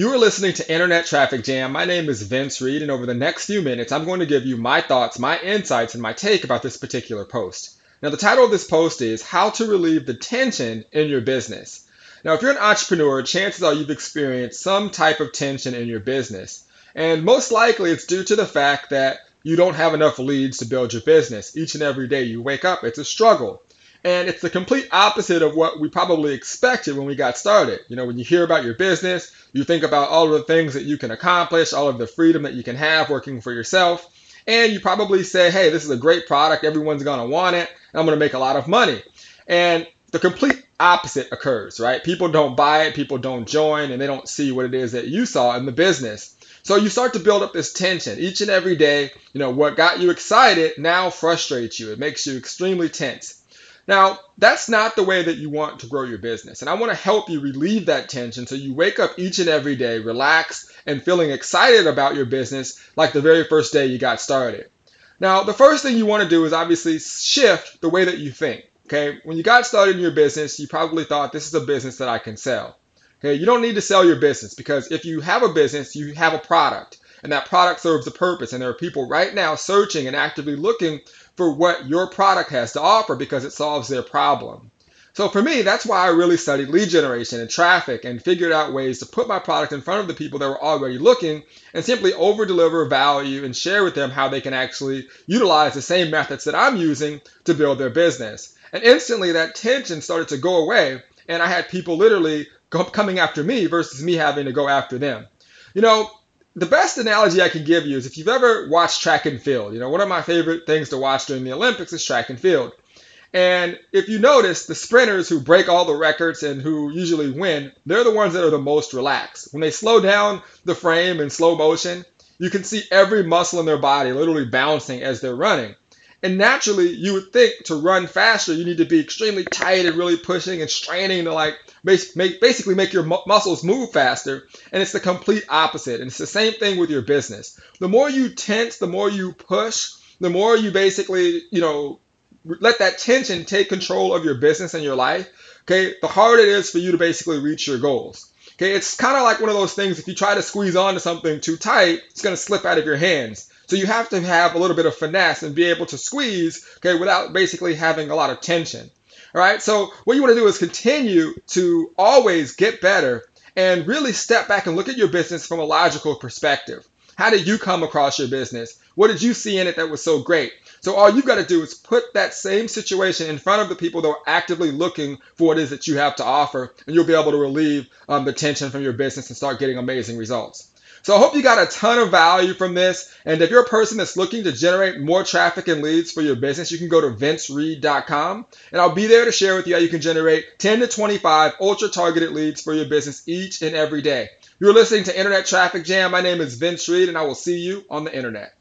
You are listening to Internet Traffic Jam. My name is Vince Reed, and over the next few minutes, I'm going to give you my thoughts, my insights, and my take about this particular post. Now, the title of this post is How to Relieve the Tension in Your Business. Now, if you're an entrepreneur, chances are you've experienced some type of tension in your business. And most likely, it's due to the fact that you don't have enough leads to build your business. Each and every day you wake up, it's a struggle. And it's the complete opposite of what we probably expected when we got started. You know, when you hear about your business, you think about all of the things that you can accomplish, all of the freedom that you can have working for yourself. And you probably say, hey, this is a great product. Everyone's going to want it. I'm going to make a lot of money. And the complete opposite occurs, right? People don't buy it, people don't join, and they don't see what it is that you saw in the business. So you start to build up this tension each and every day. You know, what got you excited now frustrates you. It makes you extremely tense. Now, that's not the way that you want to grow your business. And I want to help you relieve that tension so you wake up each and every day relaxed and feeling excited about your business like the very first day you got started. Now, the first thing you want to do is obviously shift the way that you think. Okay, when you got started in your business, you probably thought this is a business that I can sell. Okay, you don't need to sell your business because if you have a business, you have a product and that product serves a purpose. And there are people right now searching and actively looking for what your product has to offer because it solves their problem. So for me, that's why I really studied lead generation and traffic and figured out ways to put my product in front of the people that were already looking and simply over deliver value and share with them how they can actually utilize the same methods that I'm using to build their business. And instantly that tension started to go away and I had people literally coming after me versus me having to go after them. You know, the best analogy I can give you is if you've ever watched track and field. You know, one of my favorite things to watch during the Olympics is track and field. And if you notice, the sprinters who break all the records and who usually win, they're the ones that are the most relaxed. When they slow down the frame in slow motion, you can see every muscle in their body literally bouncing as they're running. And naturally, you would think to run faster, you need to be extremely tight and really pushing and straining to like basically make your muscles move faster. And it's the complete opposite. And it's the same thing with your business. The more you tense, the more you push, the more you basically, you know, let that tension take control of your business and your life. Okay, the harder it is for you to basically reach your goals. Okay, it's kind of like one of those things. If you try to squeeze onto something too tight, it's going to slip out of your hands. So you have to have a little bit of finesse and be able to squeeze, okay, without basically having a lot of tension. All right. So what you want to do is continue to always get better and really step back and look at your business from a logical perspective. How did you come across your business? What did you see in it that was so great? So all you've got to do is put that same situation in front of the people that are actively looking for what it is that you have to offer, and you'll be able to relieve um, the tension from your business and start getting amazing results. So I hope you got a ton of value from this. And if you're a person that's looking to generate more traffic and leads for your business, you can go to vincereed.com and I'll be there to share with you how you can generate 10 to 25 ultra targeted leads for your business each and every day. You're listening to Internet Traffic Jam. My name is Vince Reed and I will see you on the internet.